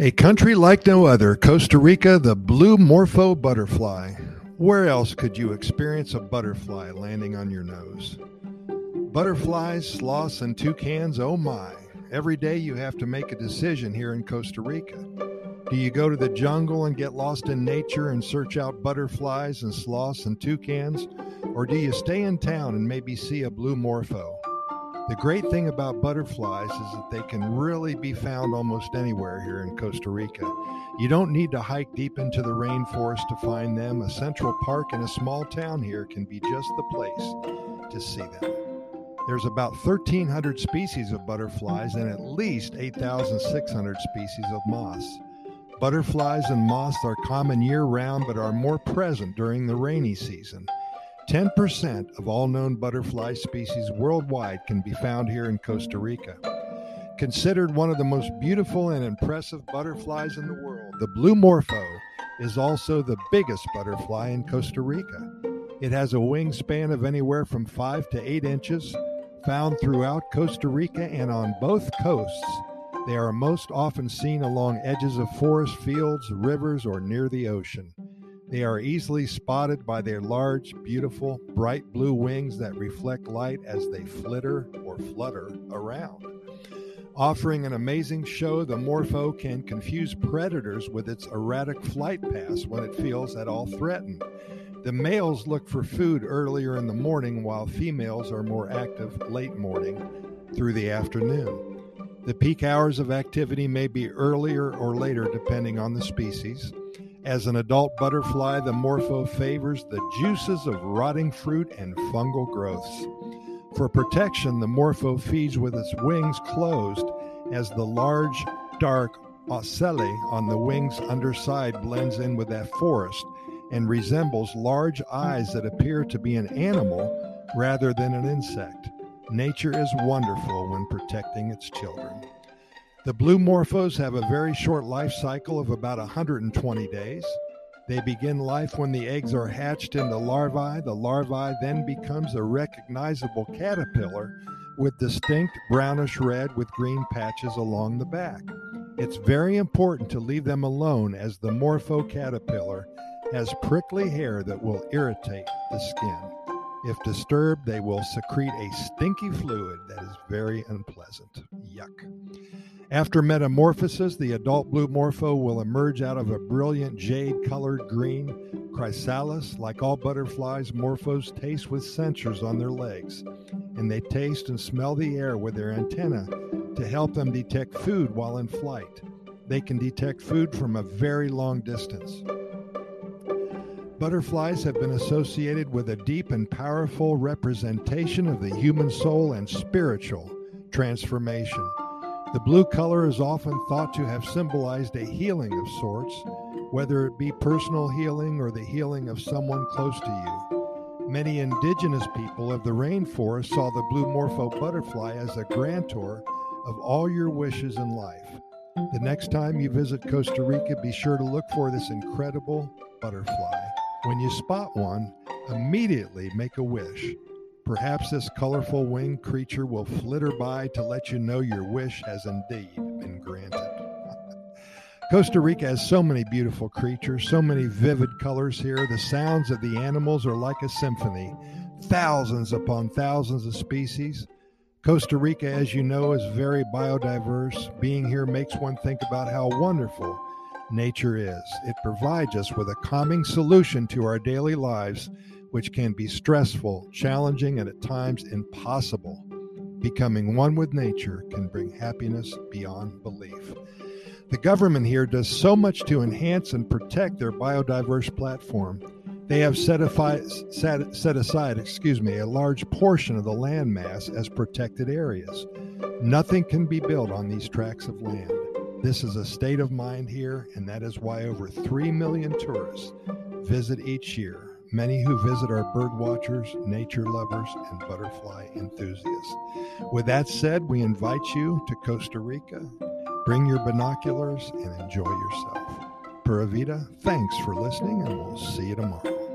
A country like no other, Costa Rica, the blue morpho butterfly. Where else could you experience a butterfly landing on your nose? Butterflies, sloths, and toucans, oh my. Every day you have to make a decision here in Costa Rica. Do you go to the jungle and get lost in nature and search out butterflies and sloths and toucans? Or do you stay in town and maybe see a blue morpho? The great thing about butterflies is that they can really be found almost anywhere here in Costa Rica. You don't need to hike deep into the rainforest to find them. A central park in a small town here can be just the place to see them. There's about 1,300 species of butterflies and at least 8,600 species of moths. Butterflies and moths are common year round but are more present during the rainy season. 10% of all known butterfly species worldwide can be found here in Costa Rica. Considered one of the most beautiful and impressive butterflies in the world, the blue morpho is also the biggest butterfly in Costa Rica. It has a wingspan of anywhere from 5 to 8 inches, found throughout Costa Rica and on both coasts. They are most often seen along edges of forest fields, rivers, or near the ocean. They are easily spotted by their large, beautiful, bright blue wings that reflect light as they flitter or flutter around. Offering an amazing show, the Morpho can confuse predators with its erratic flight paths when it feels at all threatened. The males look for food earlier in the morning, while females are more active late morning through the afternoon. The peak hours of activity may be earlier or later depending on the species. As an adult butterfly, the morpho favors the juices of rotting fruit and fungal growths. For protection, the morpho feeds with its wings closed as the large, dark ocelli on the wing's underside blends in with that forest and resembles large eyes that appear to be an animal rather than an insect. Nature is wonderful when protecting its children. The blue morphos have a very short life cycle of about 120 days. They begin life when the eggs are hatched into larvae. The larvae then becomes a recognizable caterpillar with distinct brownish red with green patches along the back. It's very important to leave them alone as the morpho caterpillar has prickly hair that will irritate the skin. If disturbed, they will secrete a stinky fluid that is very unpleasant. Yuck. After metamorphosis, the adult blue morpho will emerge out of a brilliant jade colored green chrysalis. Like all butterflies, morphos taste with sensors on their legs, and they taste and smell the air with their antennae to help them detect food while in flight. They can detect food from a very long distance. Butterflies have been associated with a deep and powerful representation of the human soul and spiritual transformation. The blue color is often thought to have symbolized a healing of sorts, whether it be personal healing or the healing of someone close to you. Many indigenous people of the rainforest saw the blue morpho butterfly as a grantor of all your wishes in life. The next time you visit Costa Rica, be sure to look for this incredible butterfly. When you spot one, immediately make a wish. Perhaps this colorful winged creature will flitter by to let you know your wish has indeed been granted. Costa Rica has so many beautiful creatures, so many vivid colors here. The sounds of the animals are like a symphony, thousands upon thousands of species. Costa Rica, as you know, is very biodiverse. Being here makes one think about how wonderful nature is. It provides us with a calming solution to our daily lives, which can be stressful, challenging, and at times impossible. Becoming one with nature can bring happiness beyond belief. The government here does so much to enhance and protect their biodiverse platform. They have set, set, set aside, excuse me, a large portion of the land mass as protected areas. Nothing can be built on these tracts of land. This is a state of mind here, and that is why over 3 million tourists visit each year. Many who visit are bird watchers, nature lovers, and butterfly enthusiasts. With that said, we invite you to Costa Rica. Bring your binoculars and enjoy yourself. Pura Vida, thanks for listening, and we'll see you tomorrow.